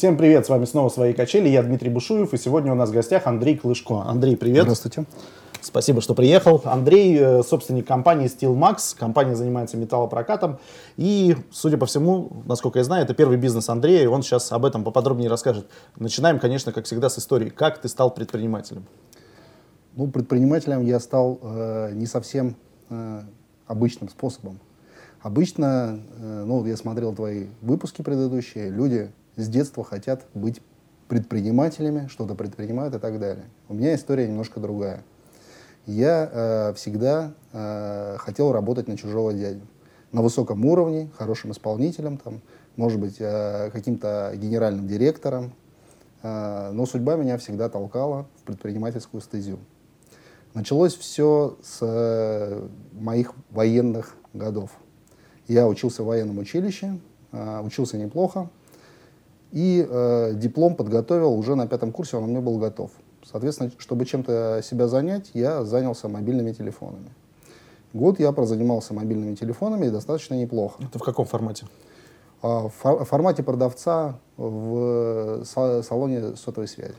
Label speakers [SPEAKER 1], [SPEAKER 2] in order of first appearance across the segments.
[SPEAKER 1] Всем привет, с вами снова «Свои качели», я Дмитрий Бушуев, и сегодня у нас в гостях Андрей Клышко. Андрей, привет.
[SPEAKER 2] Здравствуйте.
[SPEAKER 1] Спасибо, что приехал. Андрей, э, собственник компании SteelMax. Компания занимается металлопрокатом. И, судя по всему, насколько я знаю, это первый бизнес Андрея, и он сейчас об этом поподробнее расскажет. Начинаем, конечно, как всегда, с истории. Как ты стал предпринимателем?
[SPEAKER 2] Ну, предпринимателем я стал э, не совсем э, обычным способом. Обычно, э, ну, я смотрел твои выпуски предыдущие, люди с детства хотят быть предпринимателями, что-то предпринимают и так далее. У меня история немножко другая. Я э, всегда э, хотел работать на чужого дядю. На высоком уровне, хорошим исполнителем, там, может быть, э, каким-то генеральным директором. Э, но судьба меня всегда толкала в предпринимательскую стезю. Началось все с э, моих военных годов. Я учился в военном училище, э, учился неплохо, и э, диплом подготовил уже на пятом курсе, он у меня был готов. Соответственно, чтобы чем-то себя занять, я занялся мобильными телефонами. Год я прозанимался мобильными телефонами и достаточно неплохо.
[SPEAKER 1] Это в каком формате?
[SPEAKER 2] А, в формате продавца в салоне сотовой связи.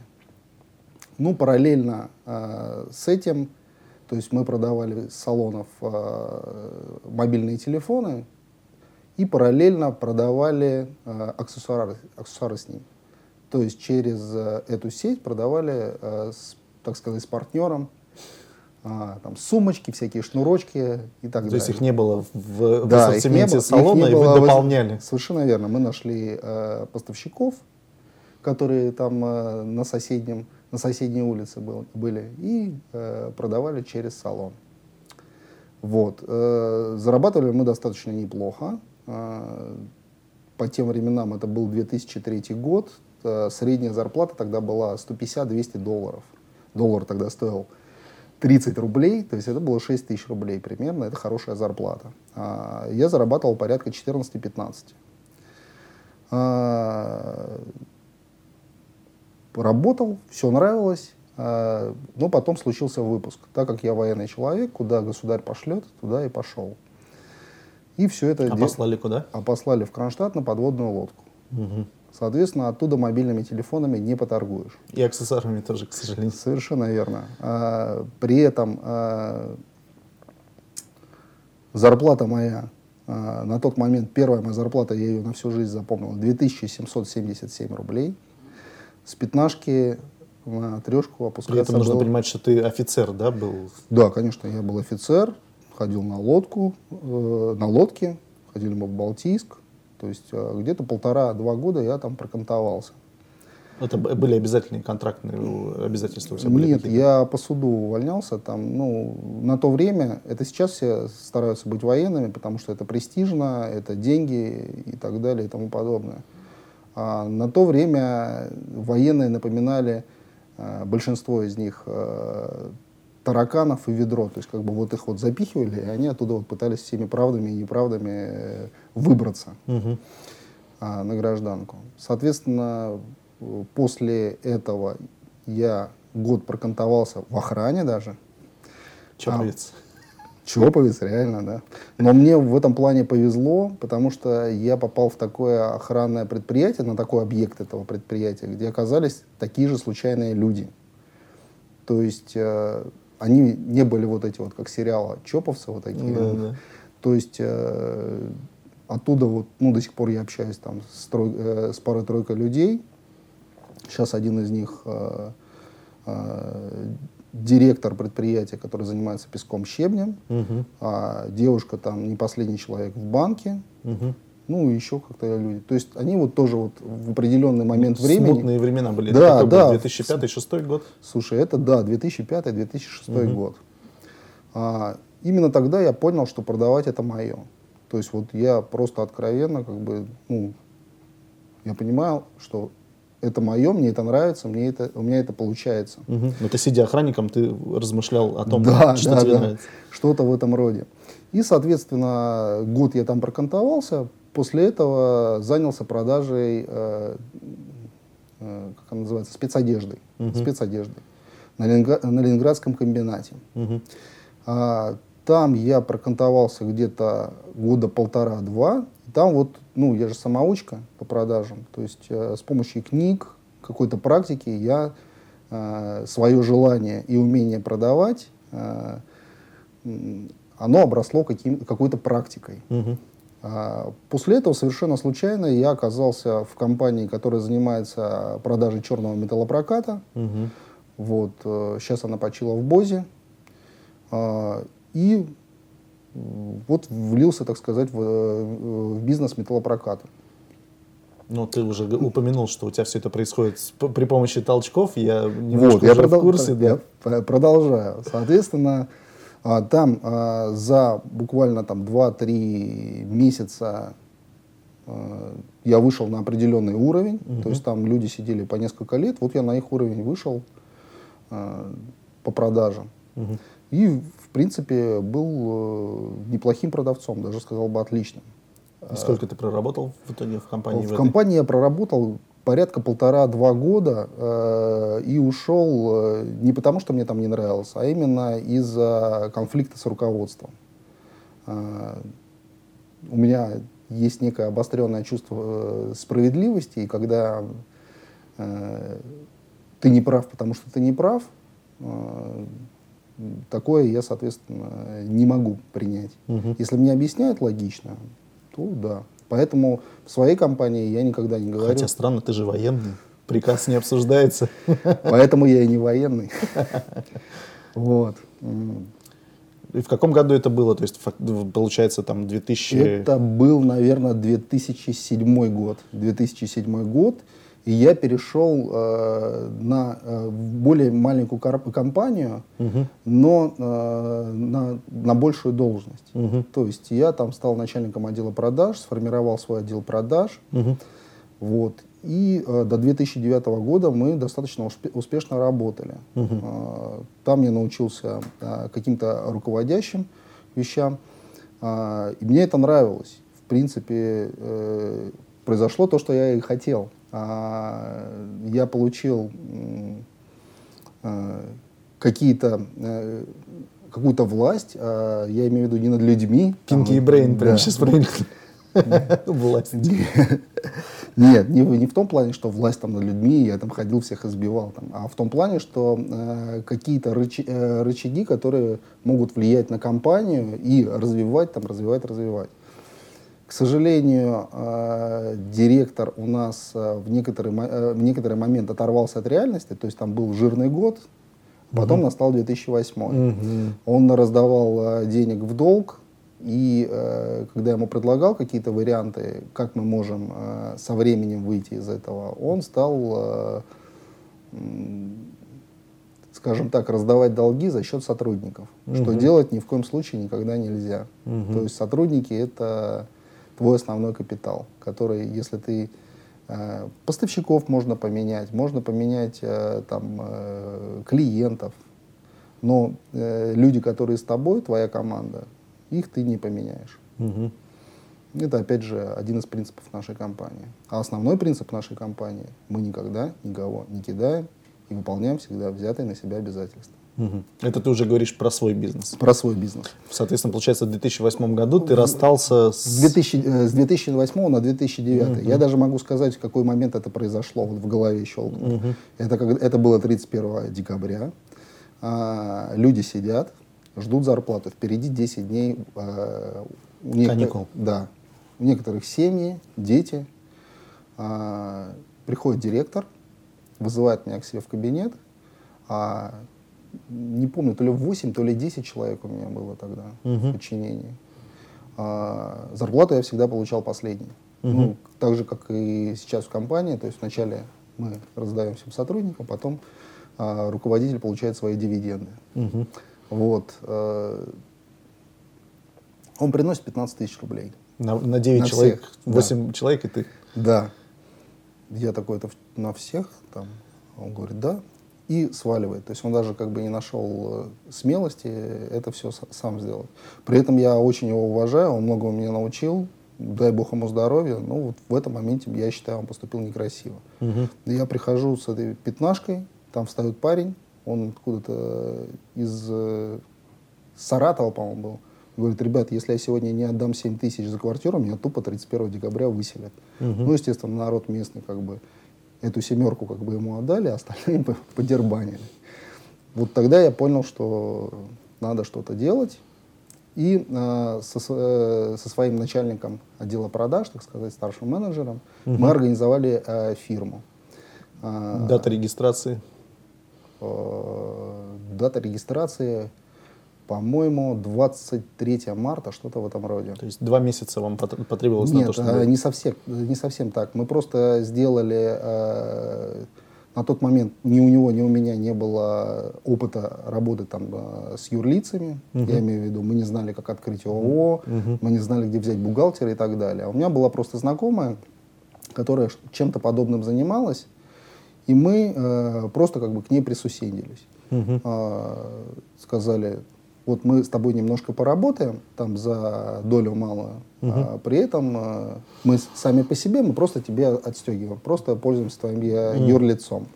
[SPEAKER 2] Ну, параллельно э, с этим, то есть мы продавали с салонов э, мобильные телефоны, и параллельно продавали э, аксессуары, аксессуары с ним. То есть через э, эту сеть продавали, э, с, так сказать, с партнером э, там, сумочки, всякие шнурочки и так
[SPEAKER 1] То
[SPEAKER 2] далее.
[SPEAKER 1] То есть их не было в, да, в ассортименте салона, и вы дополняли?
[SPEAKER 2] Совершенно верно. Мы нашли э, поставщиков, которые там э, на, соседнем, на соседней улице был, были, и э, продавали через салон. Вот. Э, зарабатывали мы достаточно неплохо. А, по тем временам это был 2003 год, средняя зарплата тогда была 150-200 долларов. Доллар тогда стоил 30 рублей, то есть это было 6 тысяч рублей примерно, это хорошая зарплата. А, я зарабатывал порядка 14-15. А, работал, все нравилось, но потом случился выпуск. Так как я военный человек, куда государь пошлет, туда и пошел. И все это...
[SPEAKER 1] А послали куда?
[SPEAKER 2] А послали в Кронштадт на подводную лодку. Угу. Соответственно, оттуда мобильными телефонами не поторгуешь.
[SPEAKER 1] И аксессуарами тоже, к сожалению.
[SPEAKER 2] Совершенно верно. А, при этом а, зарплата моя, а, на тот момент первая моя зарплата, я ее на всю жизнь запомнил, 2777 рублей. С пятнашки на трешку опускаться
[SPEAKER 1] При этом нужно было... понимать, что ты офицер, да, был?
[SPEAKER 2] Да, конечно, я был офицер ходил на лодку, э, на лодке, ходили мы в Балтийск. То есть э, где-то полтора-два года я там прокантовался.
[SPEAKER 1] Это были обязательные контрактные обязательства? У
[SPEAKER 2] Нет, я по суду увольнялся. Там, ну, на то время, это сейчас все стараются быть военными, потому что это престижно, это деньги и так далее и тому подобное. А на то время военные напоминали, э, большинство из них, э, тараканов и ведро. То есть как бы вот их вот запихивали, и они оттуда вот пытались всеми правдами и неправдами э, выбраться угу. а, на гражданку. Соответственно, после этого я год прокантовался в охране даже.
[SPEAKER 1] Чоповец.
[SPEAKER 2] А, чоповец, реально, да. Но мне в этом плане повезло, потому что я попал в такое охранное предприятие, на такой объект этого предприятия, где оказались такие же случайные люди. То есть э, они не были вот эти вот, как сериалы Чоповцы вот такие. Да, да. То есть э, оттуда вот, ну, до сих пор я общаюсь там с, трой, э, с парой-тройкой людей. Сейчас один из них э, э, директор предприятия, который занимается песком щебнем, угу. а девушка там не последний человек в банке. Угу ну, еще как-то люди. То есть они вот тоже вот в определенный момент
[SPEAKER 1] ну,
[SPEAKER 2] времени...
[SPEAKER 1] Смутные времена были.
[SPEAKER 2] Да, это да.
[SPEAKER 1] 2005-2006 год?
[SPEAKER 2] Слушай, это да, 2005-2006 угу. год. А, именно тогда я понял, что продавать это мое. То есть вот я просто откровенно как бы, ну, я понимаю, что это мое, мне это нравится, мне это, у меня это получается.
[SPEAKER 1] Угу. Но ты сидя охранником, ты размышлял о том, да, что да, тебе да. нравится.
[SPEAKER 2] Что-то в этом роде. И, соответственно, год я там прокантовался, После этого занялся продажей, э, э, как она называется, спецодеждой. Угу. спецодеждой на, Ленинг... на Ленинградском комбинате. Угу. А, там я прокантовался где-то года полтора-два. Там вот, ну, я же самоучка по продажам. То есть э, с помощью книг, какой-то практики я э, свое желание и умение продавать, э, оно обросло каким, какой-то практикой.
[SPEAKER 1] Мгм.
[SPEAKER 2] А, После этого совершенно случайно я оказался в компании, которая занимается продажей черного металлопроката.
[SPEAKER 1] Мгм.
[SPEAKER 2] Вот, э, сейчас она почила в Бозе. А, И вот влился, так сказать, в, э, в бизнес металлопроката.
[SPEAKER 1] Ну, ты уже упомянул, что у тебя все это происходит с- при помощи толчков. Я немножко
[SPEAKER 2] Вот, я,
[SPEAKER 1] уже в
[SPEAKER 2] продол-
[SPEAKER 1] курсе.
[SPEAKER 2] я
[SPEAKER 1] Да.
[SPEAKER 2] продолжаю. Соответственно, там а, за буквально там 2-3 месяца а, я вышел на определенный уровень. То есть там люди сидели по несколько лет. Вот я на их уровень вышел а, по продажам.
[SPEAKER 1] Мгм.
[SPEAKER 2] И, в принципе, был э, неплохим продавцом, даже сказал бы отличным.
[SPEAKER 1] И сколько ты проработал в итоге в компании?
[SPEAKER 2] В
[SPEAKER 1] этой?
[SPEAKER 2] компании я проработал порядка полтора-два года э, и ушел э, не потому, что мне там не нравилось, а именно из-за конфликта с руководством. Э, у меня есть некое обостренное чувство э, справедливости, и когда э, ты не прав, потому что ты не прав, э, такое я, соответственно, не могу принять.
[SPEAKER 1] Мгм.
[SPEAKER 2] Если мне объясняют логично, то да. Поэтому в своей компании я никогда не говорю.
[SPEAKER 1] Хотя странно, ты же военный. Приказ не обсуждается.
[SPEAKER 2] Поэтому я и не военный. Вот.
[SPEAKER 1] И в каком году это было? То есть, получается, там 2000...
[SPEAKER 2] Это был, наверное, 2007 год. 2007 год. И я перешел э, на э, более маленькую компанию,
[SPEAKER 1] Мгм.
[SPEAKER 2] но э, на, на большую должность.
[SPEAKER 1] Мгм.
[SPEAKER 2] То есть я там стал начальником отдела продаж, сформировал свой отдел продаж.
[SPEAKER 1] Мгм.
[SPEAKER 2] Вот. И э, до 2009 года мы достаточно успе- успешно работали. Э, там я научился э, каким-то руководящим вещам. Э, и мне это нравилось. В принципе, э, произошло то, что я и хотел. А, я получил э, какие-то э, какую-то власть, а, я имею в виду не над людьми.
[SPEAKER 1] Пинки и Брейн прямо
[SPEAKER 2] да.
[SPEAKER 1] сейчас проникли. Власть.
[SPEAKER 2] Нет, не, не в том плане, что власть там над людьми, я там ходил, всех избивал, там, а в том плане, что э, какие-то рыча- э, рычаги, которые могут влиять на компанию и развивать, там, развивать, развивать. К сожалению, э, директор у нас э, в, некоторый, э, в некоторый момент оторвался от реальности, то есть там был жирный год, потом настал 2008.
[SPEAKER 1] Мгм.
[SPEAKER 2] Он раздавал э, денег в долг, и э, когда я ему предлагал какие-то варианты, как мы можем э, со временем выйти из этого, он стал, э, скажем так, раздавать долги за счет сотрудников, что делать ни в коем случае никогда нельзя. То есть сотрудники это твой основной капитал, который, если ты э, поставщиков можно поменять, можно поменять э, там э, клиентов, но э, люди, которые с тобой, твоя команда, их ты не поменяешь.
[SPEAKER 1] Мгм.
[SPEAKER 2] Это, опять же, один из принципов нашей компании. А основной принцип нашей компании – мы никогда никого не кидаем и выполняем всегда взятые на себя обязательства.
[SPEAKER 1] Это ты уже говоришь про свой бизнес.
[SPEAKER 2] Про свой бизнес.
[SPEAKER 1] Соответственно, получается, в 2008 году ты расстался
[SPEAKER 2] С,
[SPEAKER 1] с...
[SPEAKER 2] 2000, э, с 2008 на 2009. Я даже могу сказать, в какой момент это произошло, вот в голове щелкнул. Это, как, это было 31 декабря. А, люди сидят, ждут зарплату. Впереди 10 дней э, у
[SPEAKER 1] Каникул.
[SPEAKER 2] Да. У некоторых семьи, дети. А, приходит директор, вызывает меня к себе в кабинет. А, не помню, то ли 8, то ли 10 человек у меня было тогда в подчинении. А, зарплату я всегда получал последней. Ну, так же, как и сейчас в компании. То есть вначале мы раздаем всем сотрудникам, потом а, руководитель получает свои дивиденды.
[SPEAKER 1] Мгм.
[SPEAKER 2] Вот. э, он приносит 15 тысяч рублей.
[SPEAKER 1] На, на 9
[SPEAKER 2] На
[SPEAKER 1] человек,
[SPEAKER 2] всех, да.
[SPEAKER 1] 8 человек, и ты.
[SPEAKER 2] Да. Я такой, это на всех? Там. Он говорит, да. И сваливает. То есть он даже как бы не нашел э, смелости это все сам сделать. При этом я очень его уважаю, он многому меня научил. Дай бог ему здоровья. Но вот в этом моменте, я считаю, он поступил некрасиво. Я прихожу с этой пятнашкой, там встает парень, он откуда-то из э, Саратова, по-моему, был. Говорит, ребят, если я сегодня не отдам 7 тысяч за квартиру, меня тупо 31 декабря выселят. Ну, естественно, народ местный как бы эту семерку как бы ему отдали, а остальные по- подербанили. Вот тогда я понял, что надо что-то делать. И э, со, э, со своим начальником отдела продаж, так сказать, старшим менеджером, мы организовали э, фирму. А,
[SPEAKER 1] Дата регистрации.
[SPEAKER 2] э, дата регистрации, по-моему, 23 марта, что-то в этом роде.
[SPEAKER 1] То есть два месяца вам пот- потребовалось на
[SPEAKER 2] Нет,
[SPEAKER 1] то, чтобы...
[SPEAKER 2] э, не совсем, не совсем так. Мы просто сделали э, на тот момент ни у него, ни у меня не было опыта работы там э, с юрлицами. Я имею в виду, мы не знали, как открыть ООО, мы не знали, где взять бухгалтера и так далее. А у меня была просто знакомая, которая чем-то подобным занималась, и мы э, просто как бы к ней присуседились. А, сказали, вот мы с тобой немножко поработаем там за долю малую, а при этом э, мы сами по себе, мы просто тебе отстегиваем, просто пользуемся твоим э, юрлицом.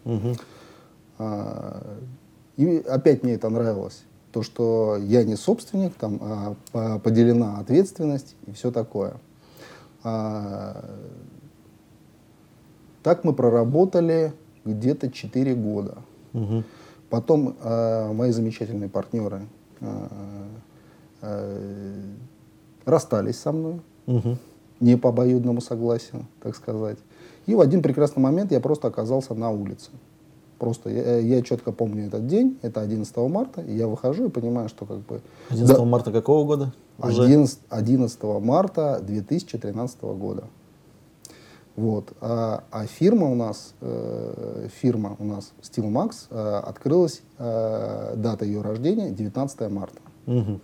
[SPEAKER 2] А, и опять мне это нравилось. То, что я не собственник, там а, по- поделена ответственность и все такое. А, так мы проработали где-то 4 года.
[SPEAKER 1] Мгм.
[SPEAKER 2] Потом э, мои замечательные партнеры расстались со мной,
[SPEAKER 1] Мгм.
[SPEAKER 2] не по обоюдному согласию, так сказать. И в один прекрасный момент я просто оказался на улице. Просто я, я четко помню этот день, это 11 марта, и я выхожу и понимаю, что как бы...
[SPEAKER 1] 11
[SPEAKER 2] Да,
[SPEAKER 1] марта какого года? Уже?
[SPEAKER 2] 11, 11 марта 2013 года. Вот. А, а фирма у нас, э, фирма у нас SteelMax э, открылась, э, дата ее рождения 19 марта.
[SPEAKER 1] Мгм.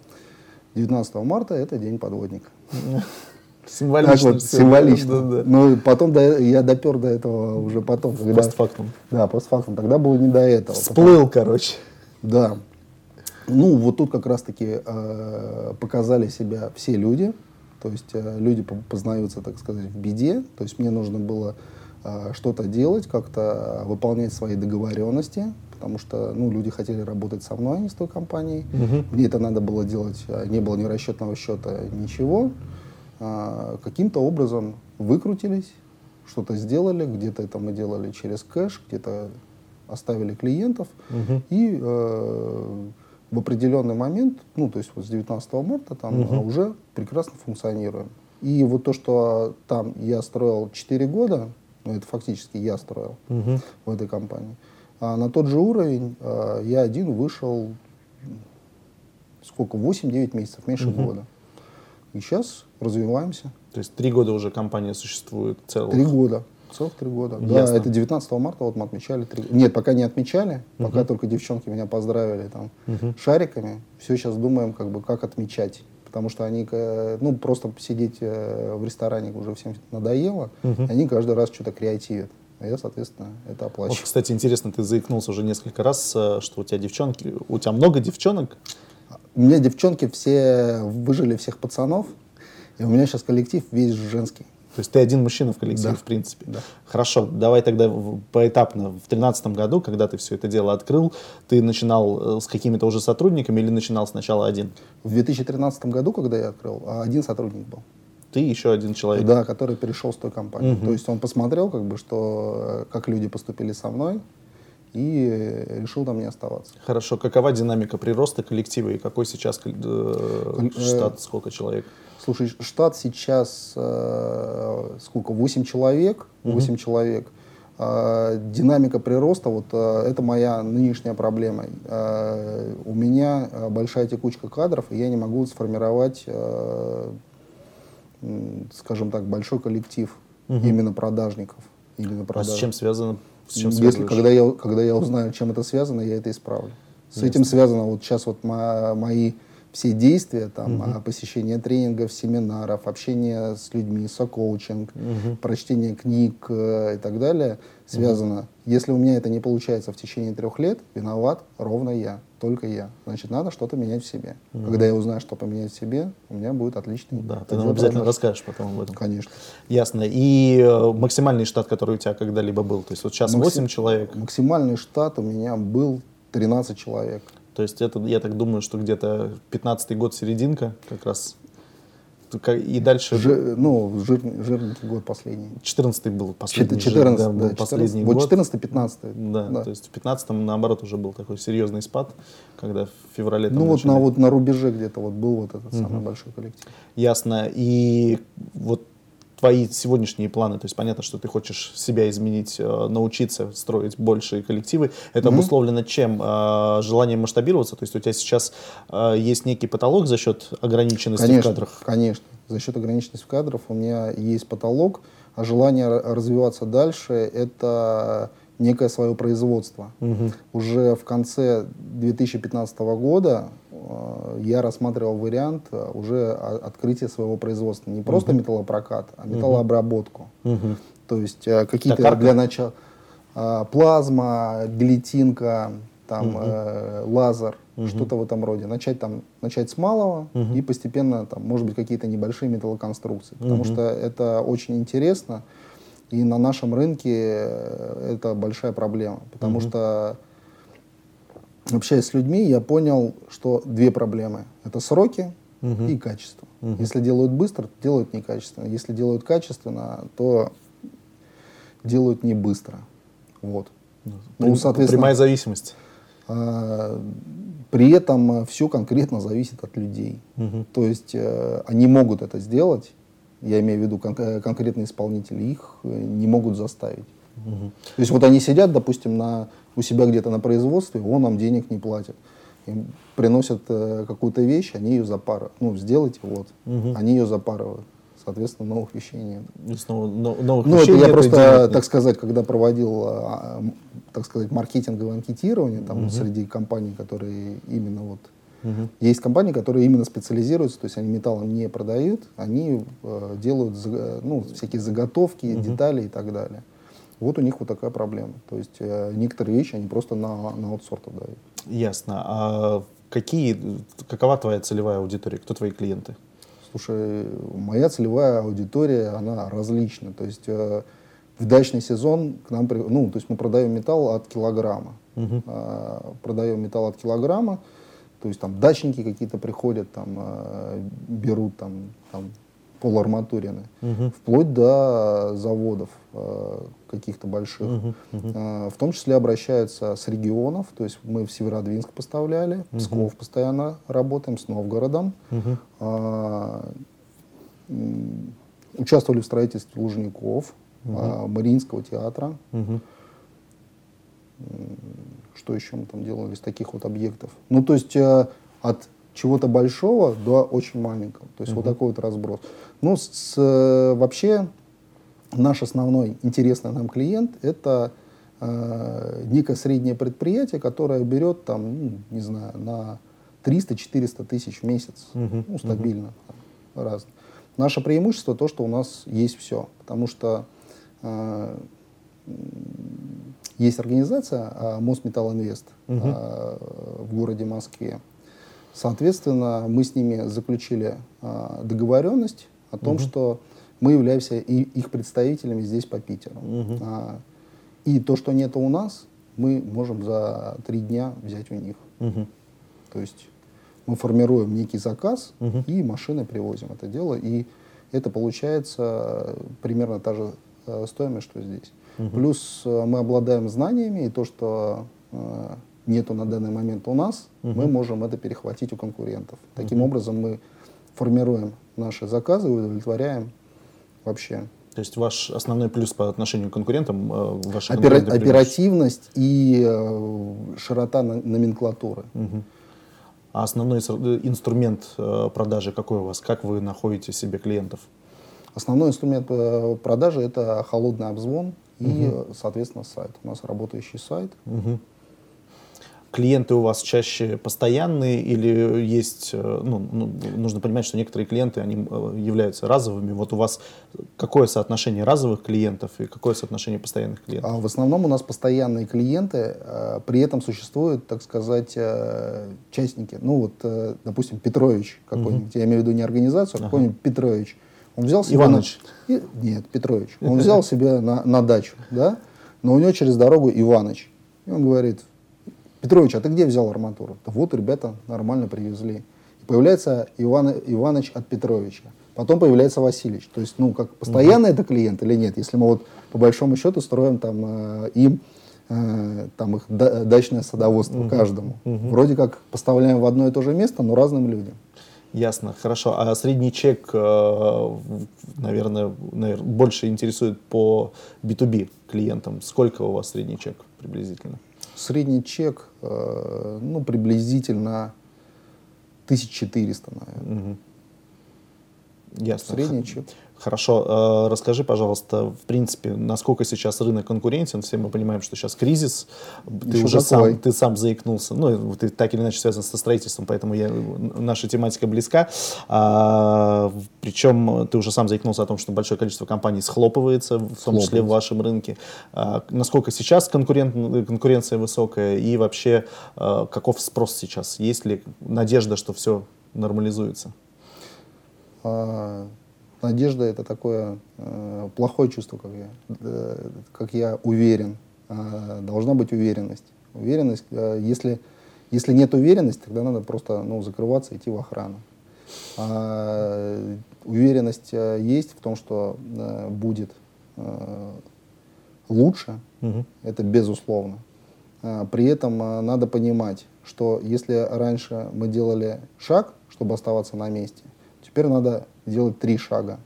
[SPEAKER 2] 19 марта это день подводника.
[SPEAKER 1] Символично.
[SPEAKER 2] Так вот, символично.
[SPEAKER 1] Да, да.
[SPEAKER 2] Но потом до- я допер до этого уже потом. Когда,
[SPEAKER 1] Постфактум.
[SPEAKER 2] Да, постфактум. Тогда было не до этого.
[SPEAKER 1] Всплыл, короче.
[SPEAKER 2] Да. Ну, вот тут как раз-таки э, показали себя все люди. То есть э, люди по- познаются, так сказать, в беде. То есть мне нужно было э, что-то делать, как-то выполнять свои договоренности, потому что ну, люди хотели работать со мной, а не с той компанией. Мне это надо было делать, э, не было ни расчетного счета, ничего. А, каким-то образом выкрутились, что-то сделали, где-то это мы делали через кэш, где-то оставили клиентов, и э, в определенный момент, ну, то есть вот с 19 марта там а, уже прекрасно функционируем. И вот то, что там я строил 4 года, ну, это фактически я строил в этой компании, а на тот же уровень э, я один вышел, сколько, 8-9 месяцев, меньше года. И сейчас развиваемся.
[SPEAKER 1] То есть три года уже компания существует целых.
[SPEAKER 2] Три года. Целых три года. Да,
[SPEAKER 1] Ясно.
[SPEAKER 2] это 19 марта вот мы отмечали. Три... Нет, пока не отмечали. Пока только девчонки меня поздравили там шариками. Все сейчас думаем, как бы, как отмечать. Потому что они, э, ну, просто сидеть э, в ресторане уже всем надоело. и Они каждый раз что-то креативят. А я, соответственно, это
[SPEAKER 1] Вот,
[SPEAKER 2] оплачиваю.
[SPEAKER 1] кстати, интересно, ты заикнулся уже несколько раз, э, что у тебя девчонки, у тебя много девчонок?
[SPEAKER 2] У меня девчонки все выжили всех пацанов. И у меня сейчас коллектив весь женский.
[SPEAKER 1] То есть ты один мужчина в коллективе,
[SPEAKER 2] Да.
[SPEAKER 1] в принципе.
[SPEAKER 2] Да.
[SPEAKER 1] Хорошо, давай тогда поэтапно. В тринадцатом году, когда ты все это дело открыл, ты начинал э, с какими-то уже сотрудниками или начинал сначала один?
[SPEAKER 2] В 2013 году, когда я открыл, а один сотрудник был.
[SPEAKER 1] Ты еще один человек.
[SPEAKER 2] Да, который перешел с той компании. То есть он посмотрел, как бы, что, э, как люди поступили со мной, и решил там не оставаться.
[SPEAKER 1] Хорошо, какова динамика прироста коллектива и какой сейчас э, штат, сколько человек?
[SPEAKER 2] Слушай, штат сейчас э, сколько? 8 человек. 8 человек. А, динамика прироста, вот э, это моя нынешняя проблема. Э, у меня э, большая текучка кадров, и я не могу сформировать, э, скажем так, большой коллектив именно продажников. Именно
[SPEAKER 1] А с
[SPEAKER 2] продаж-
[SPEAKER 1] чем связано? С чем
[SPEAKER 2] Если когда я, когда я узнаю, чем это связано, я это исправлю. С этим связано вот сейчас вот мо- мои все действия, там, а, посещение тренингов, семинаров, общение с людьми, сокоучинг, прочтение книг э, и так далее, связано. Если у меня это не получается в течение трех лет, виноват ровно я, только я. Значит, надо что-то менять в себе. Когда я узнаю, что поменять в себе, у меня будет отличный
[SPEAKER 1] Да, ты нам обязательно
[SPEAKER 2] продаж.
[SPEAKER 1] расскажешь потом об этом.
[SPEAKER 2] Конечно.
[SPEAKER 1] Ясно. И э, максимальный штат, который у тебя когда-либо был? То есть вот сейчас
[SPEAKER 2] Максим-
[SPEAKER 1] 8 человек.
[SPEAKER 2] Максимальный штат у меня был 13 человек.
[SPEAKER 1] То есть это, я так думаю, что где-то 15-й год, серединка как раз. И дальше...
[SPEAKER 2] Жи, ну, жирный, жирненький год последний.
[SPEAKER 1] 14-й был последний.
[SPEAKER 2] 14,
[SPEAKER 1] да,
[SPEAKER 2] да,
[SPEAKER 1] был
[SPEAKER 2] 14,
[SPEAKER 1] последний
[SPEAKER 2] вот
[SPEAKER 1] год.
[SPEAKER 2] 14-15.
[SPEAKER 1] Да,
[SPEAKER 2] Да.
[SPEAKER 1] то есть в 15-м, наоборот, уже был такой серьезный спад, когда в феврале
[SPEAKER 2] Ну вот
[SPEAKER 1] начали-
[SPEAKER 2] на, вот на рубеже где-то вот был вот этот самый большой коллектив.
[SPEAKER 1] Ясно. И вот твои сегодняшние планы, то есть понятно, что ты хочешь себя изменить, э, научиться строить большие коллективы. Это обусловлено чем? Э, Желанием масштабироваться? То есть у тебя сейчас э, есть некий потолок за счет ограниченности
[SPEAKER 2] Конечно,
[SPEAKER 1] в кадрах?
[SPEAKER 2] конечно. За счет ограниченности кадров у меня есть потолок, а желание развиваться дальше – это некое свое производство. Уже в конце 2015 года э, я рассматривал вариант э, уже открытия своего производства. Не просто металлопрокат, а металлообработку. То есть э, какие-то
[SPEAKER 1] Токарка?
[SPEAKER 2] для начала э, плазма, гильотинка, там, э, лазер, что-то в этом роде. Начать, там, начать с малого и постепенно, там, может быть, какие-то небольшие металлоконструкции. Потому что это очень интересно. И на нашем рынке э, это большая проблема. Потому что, общаясь с людьми, я понял, что две проблемы. Это сроки и качество. Если делают быстро, то делают некачественно. Если делают качественно, то делают не быстро. Вот. Ну, соответственно,
[SPEAKER 1] Прямая зависимость.
[SPEAKER 2] а, При этом все конкретно зависит от людей. То есть э, они могут это сделать, я имею в виду кон- э, конкретные исполнители, их э, не могут заставить. То есть вот они сидят, допустим, на, у себя где-то на производстве, он нам денег не платит. Им приносят э, какую-то вещь, они ее запарывают. Ну, сделайте, вот. Они ее запарывают. Соответственно, новых вещей нет.
[SPEAKER 1] И снова но- новых
[SPEAKER 2] Ну, это
[SPEAKER 1] вещей
[SPEAKER 2] я
[SPEAKER 1] нет,
[SPEAKER 2] просто,
[SPEAKER 1] денег
[SPEAKER 2] так сказать, когда проводил, а, так сказать, маркетинговое анкетирование там среди компаний, которые именно вот есть компании, которые именно специализируются, то есть они металлом не продают, они э, делают ну, всякие заготовки, детали и так далее. Вот у них вот такая проблема. То есть э, некоторые вещи они просто на, на аутсорт дают.
[SPEAKER 1] Ясно. А какие, какова твоя целевая аудитория? Кто твои клиенты?
[SPEAKER 2] Слушай, моя целевая аудитория, она различна. То есть э, в дачный сезон к нам, ну, то есть мы продаем металл от килограмма. А, продаем металл от килограмма, то есть там дачники какие-то приходят, там э, берут там, там полуарматурины, вплоть до заводов э, каких-то больших. Э, в том числе обращаются с регионов, то есть мы в Северодвинск поставляли, в Псков постоянно работаем, с Новгородом. А, м, участвовали в строительстве Лужников, а, Мариинского театра. М, Что еще мы там делали из таких вот объектов? Ну, то есть э, от чего-то большого до очень маленького. То есть вот такой вот разброс. Ну, с, с, э, вообще наш основной интересный нам клиент это э, некое среднее предприятие, которое берет там, ну, не знаю, на 300-400 тысяч в месяц, ну, стабильно, там, раз. Наше преимущество то, что у нас есть все, потому что э, есть организация а, Мосметаллинвест а, в городе Москве. Соответственно, мы с ними заключили а, договоренность о том, что мы являемся и их представителями здесь по Питеру. А, И то, что нет у нас, мы можем за три дня взять у них. То есть мы формируем некий заказ и машины привозим это дело. И это получается примерно та же э, стоимость, что здесь. Плюс э, мы обладаем знаниями, и то, что э, нету на данный момент у нас, мы можем это перехватить у конкурентов. Таким образом мы формируем наши заказы и удовлетворяем вообще
[SPEAKER 1] То есть ваш основной плюс по отношению к конкурентам, э, ваши
[SPEAKER 2] Опера- оперативность и э, широта на- номенклатуры.
[SPEAKER 1] А основной э, инструмент э, продажи какой у вас? Как вы находите себе клиентов?
[SPEAKER 2] Основной инструмент продажи это холодный обзвон и, э, соответственно, сайт. У нас работающий сайт.
[SPEAKER 1] Клиенты у вас чаще постоянные или есть, э, ну, ну, нужно понимать, что некоторые клиенты, они э, являются разовыми. Вот у вас какое соотношение разовых клиентов и какое соотношение постоянных клиентов?
[SPEAKER 2] А в основном у нас постоянные клиенты, э, при этом существуют, так сказать, частники. Ну вот, допустим, Петрович какой-нибудь, я имею в виду не организацию, а какой-нибудь Петрович. Он взял себе...
[SPEAKER 1] Иваныч.
[SPEAKER 2] на- И- Нет, Петрович. Он взял себе на, на дачу, да, но у него через дорогу Иваныч. И он говорит, Петрович, а ты где взял арматуру? Да вот ребята нормально привезли. И появляется Иван Иванович от Петровича. Потом появляется Васильевич. То есть, ну, как постоянно это клиент или нет? Если мы вот по большому счету строим там э, им э, там их да- дачное садоводство каждому. Вроде как поставляем в одно и то же место, но разным людям.
[SPEAKER 1] Ясно, хорошо. А средний чек, э, наверное, наверное, больше интересует по B2B клиентам. Сколько у вас средний чек приблизительно?
[SPEAKER 2] Средний чек, э, ну, приблизительно 1400, наверное.
[SPEAKER 1] Мгм. Ясно.
[SPEAKER 2] Средний чек.
[SPEAKER 1] Хорошо. Э, Расскажи, пожалуйста, в принципе, насколько сейчас рынок конкурентен? Все мы понимаем, что сейчас кризис. Ты
[SPEAKER 2] Еще
[SPEAKER 1] уже сам, ты сам заикнулся. Ну, ты так или иначе связан со строительством, поэтому я, наша тематика близка. А, причем ты уже сам заикнулся о том, что большое количество компаний схлопывается, в том числе в вашем рынке. А, насколько сейчас конкурент, конкуренция высокая и вообще а, каков спрос сейчас? Есть ли надежда, что все нормализуется?
[SPEAKER 2] Надежда это такое э, плохое чувство, как я, э, как я уверен. А, должна быть уверенность. Уверенность, э, если, если нет уверенности, тогда надо просто ну, закрываться, идти в охрану. А, уверенность э, есть в том, что э, будет э, лучше,
[SPEAKER 1] Мгм.
[SPEAKER 2] это безусловно. А, При этом а, надо понимать, что если раньше мы делали шаг, чтобы оставаться на месте, теперь надо делать три шага,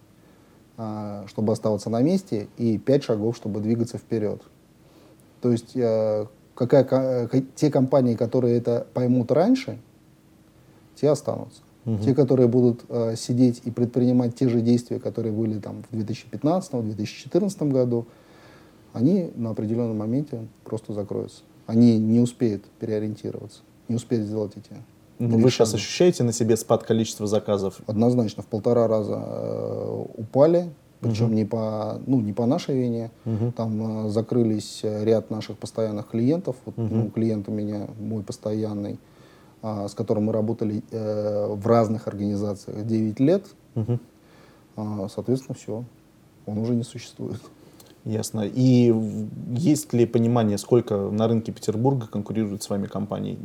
[SPEAKER 2] а, чтобы оставаться на месте, и пять шагов, чтобы двигаться вперед. То есть э, какая, ка- те компании, которые это поймут раньше, те останутся. Те, которые будут э, сидеть и предпринимать те же действия, которые были там в 2015-2014 году, они на определенном моменте просто закроются. Они не успеют переориентироваться, не успеют сделать эти.
[SPEAKER 1] Ну,
[SPEAKER 2] три
[SPEAKER 1] вы сейчас ощущаете на себе спад количества заказов?
[SPEAKER 2] Однозначно в полтора раза э, упали, причем не по ну не по нашей вине. Там э, закрылись э, ряд наших постоянных клиентов. Вот, ну, клиент у меня мой постоянный, а, с которым мы работали э, в разных организациях 9 лет.
[SPEAKER 1] Мгм.
[SPEAKER 2] А, соответственно, все, он уже не существует.
[SPEAKER 1] Ясно. И есть ли понимание, сколько на рынке Петербурга конкурируют с вами компании?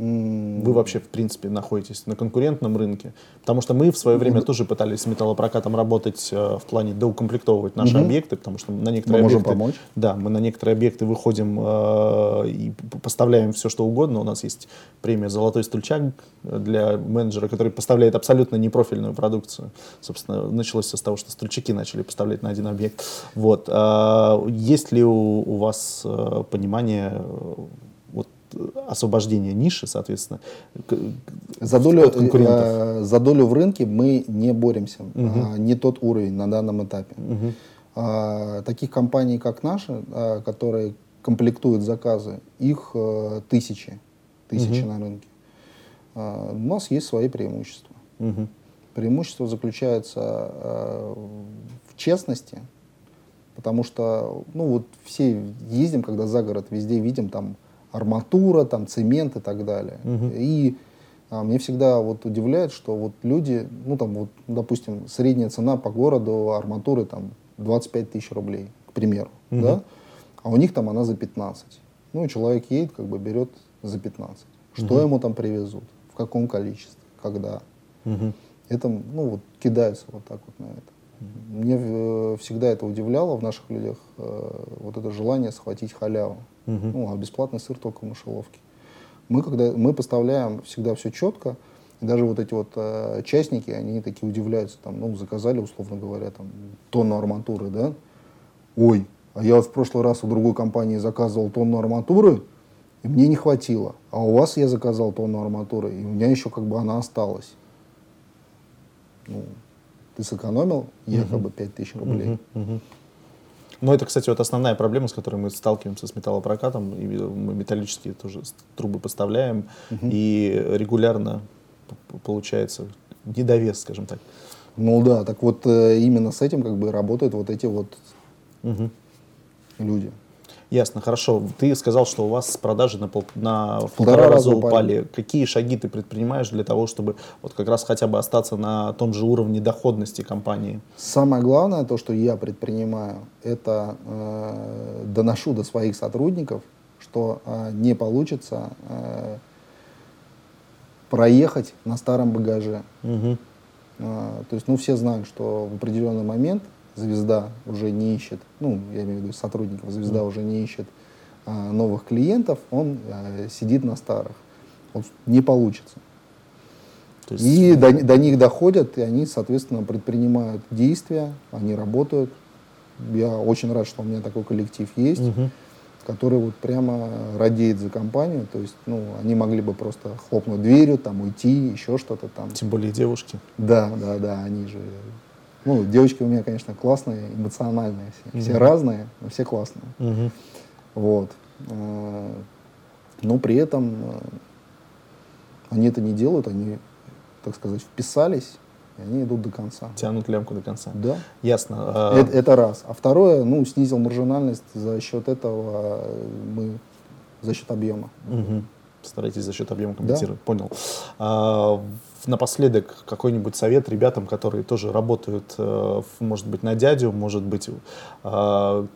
[SPEAKER 1] Вы вообще, в принципе, находитесь на конкурентном рынке? Потому что мы в свое время тоже пытались с металлопрокатом работать э, в плане доукомплектовывать наши объекты, потому что на некоторые
[SPEAKER 2] Мы можем
[SPEAKER 1] объекты...
[SPEAKER 2] помочь.
[SPEAKER 1] Да, мы на некоторые объекты выходим э, и поставляем все, что угодно. У нас есть премия «Золотой стульчак» для менеджера, который поставляет абсолютно непрофильную продукцию. Собственно, началось все с того, что стульчаки начали поставлять на один объект. Вот. А Есть ли у, у вас э, понимание вот, освобождения ниши, соответственно,
[SPEAKER 2] За долю,
[SPEAKER 1] от конкурентов?
[SPEAKER 2] э, за долю в рынке мы не боремся. А, не тот уровень на данном этапе. А, таких компаний, как наши, а, которые комплектуют заказы, их э, тысячи, тысячи на рынке. А, у нас есть свои преимущества.
[SPEAKER 1] Мгм.
[SPEAKER 2] Преимущество заключается э, в честности, потому что, ну вот все ездим, когда за город, везде видим там арматура, там цемент и так далее. И а, мне всегда вот удивляет, что вот люди, ну там вот, допустим, средняя цена по городу арматуры там 25 тысяч рублей, к примеру, да, а у них там она за 15. Ну и человек едет, как бы берет за 15. Что ему там привезут, в каком количестве, когда.
[SPEAKER 1] Мгм.
[SPEAKER 2] Это, ну, вот кидаются вот так вот на это. Мне э, всегда это удивляло в наших людях, э, вот это желание схватить халяву. Ну, а бесплатный сыр только в мышеловке. Мы, когда, мы поставляем всегда все четко, и даже вот эти вот э, частники, они такие удивляются, там, ну, заказали, условно говоря, там, тонну арматуры, да? Ой, а я вот в прошлый раз у другой компании заказывал тонну арматуры, и мне не хватило. А у вас я заказал тонну арматуры, и у меня еще как бы она осталась. Ну, ты сэкономил якобы 5000 рублей.
[SPEAKER 1] Ну, это, кстати, вот основная проблема, с которой мы сталкиваемся с металлопрокатом. И мы металлические тоже трубы поставляем, и регулярно получается недовес, скажем так.
[SPEAKER 2] Ну да, так вот э, именно с этим как бы работают вот эти вот
[SPEAKER 1] Мгм.
[SPEAKER 2] люди.
[SPEAKER 1] Ясно, хорошо. Ты сказал, что у вас продажи на, пол- на в
[SPEAKER 2] полтора
[SPEAKER 1] раза
[SPEAKER 2] раза
[SPEAKER 1] упали.
[SPEAKER 2] упали.
[SPEAKER 1] Какие шаги ты предпринимаешь для того, чтобы вот как раз хотя бы остаться на том же уровне доходности компании?
[SPEAKER 2] Самое главное, то, что я предпринимаю, это э, доношу до своих сотрудников, что э, не получится э, проехать на старом багаже.
[SPEAKER 1] Мгм.
[SPEAKER 2] А, То есть, ну, все знают, что в определенный момент звезда уже не ищет, ну, я имею в виду сотрудников, звезда уже не ищет а, новых клиентов, он а, сидит на старых. Вот не получится.
[SPEAKER 1] То есть,
[SPEAKER 2] И до, до них доходят, и они, соответственно, предпринимают действия, они работают. Я очень рад, что у меня такой коллектив есть,
[SPEAKER 1] мгм.
[SPEAKER 2] который вот прямо радеет за компанию. То есть, ну, они могли бы просто хлопнуть дверью, там, уйти, еще что-то там.
[SPEAKER 1] Тем более девушки.
[SPEAKER 2] Да, да, да, они же... Ну, девочки у меня, конечно, классные, эмоциональные все. Все
[SPEAKER 1] Мгм.
[SPEAKER 2] разные, но все классные.
[SPEAKER 1] Мгм.
[SPEAKER 2] Вот. Э, Но при этом э, они это не делают, они, так сказать, вписались, и они идут до конца.
[SPEAKER 1] Тянут лямку до конца.
[SPEAKER 2] Да.
[SPEAKER 1] Ясно. А,
[SPEAKER 2] Это, это раз. А второе, ну, снизил маржинальность за счет этого э, мы, за счет объема.
[SPEAKER 1] Мгм. Старайтесь за счет объема компенсировать. Понял. А, напоследок какой-нибудь совет ребятам, которые тоже работают, э, может быть, на дядю, может быть, к-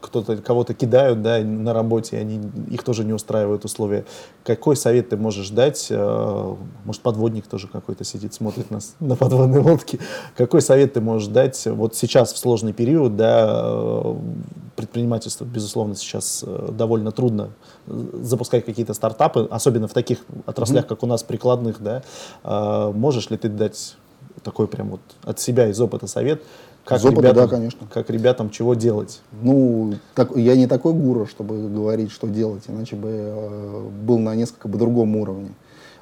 [SPEAKER 1] кто-то кого-то кидают, да, на работе, они их тоже не устраивают условия. Какой совет ты можешь дать? э, Может, подводник тоже какой-то сидит, смотрит нас на подводной лодке. Какой совет ты можешь дать вот сейчас в сложный период, да, предпринимательство, безусловно, сейчас э, довольно трудно э, запускать какие-то стартапы, особенно в таких отраслях, как у нас, прикладных, да. А, Можешь ли ты дать такой прям вот от себя из опыта совет, как
[SPEAKER 2] Из опыта,
[SPEAKER 1] ребятам,
[SPEAKER 2] да, конечно.
[SPEAKER 1] как ребятам чего делать?
[SPEAKER 2] Ну, так, я не такой гуру, чтобы говорить, что делать, иначе бы э, был на несколько бы другом уровне.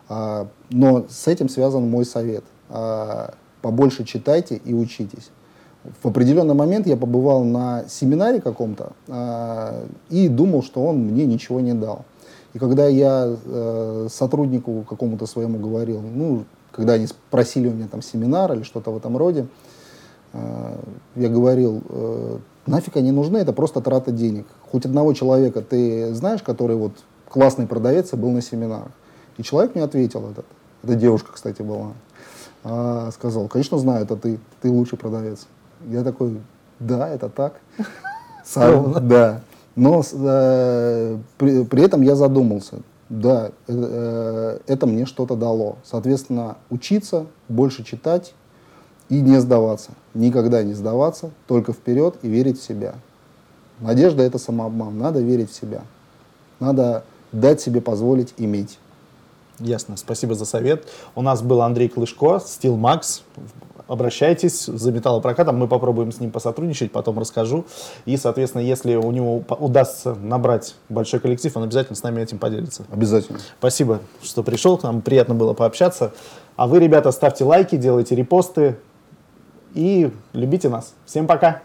[SPEAKER 2] А, но с этим связан мой совет. А, побольше читайте и учитесь. В определенный момент я побывал на семинаре каком-то а, и думал, что он мне ничего не дал. И когда я э, сотруднику какому-то своему говорил, ну, когда они спросили у меня там семинар или что-то в этом роде, э, я говорил, э, нафиг они нужны, это просто трата денег. Хоть одного человека ты знаешь, который вот классный продавец и был на семинарах. И человек мне ответил этот, это девушка, кстати, была, А, сказал, конечно знаю, это ты, ты лучший продавец. Я такой, да, это так. Сам- Да. Но э, при, при этом я задумался, да, э, э, это мне что-то дало. Соответственно, учиться, больше читать и не сдаваться. Никогда не сдаваться, только вперед и верить в себя. Надежда – это самообман, надо верить в себя. Надо дать себе позволить иметь.
[SPEAKER 1] Ясно, спасибо за совет. У нас был Андрей Клышко, Steel Max. Обращайтесь за металлопрокатом, мы попробуем с ним посотрудничать, потом расскажу. И, соответственно, если у него удастся набрать большой коллектив, он обязательно с нами этим поделится.
[SPEAKER 2] Обязательно.
[SPEAKER 1] Спасибо, что пришел к нам, приятно было пообщаться. А вы, ребята, ставьте лайки, делайте репосты и любите нас. Всем пока!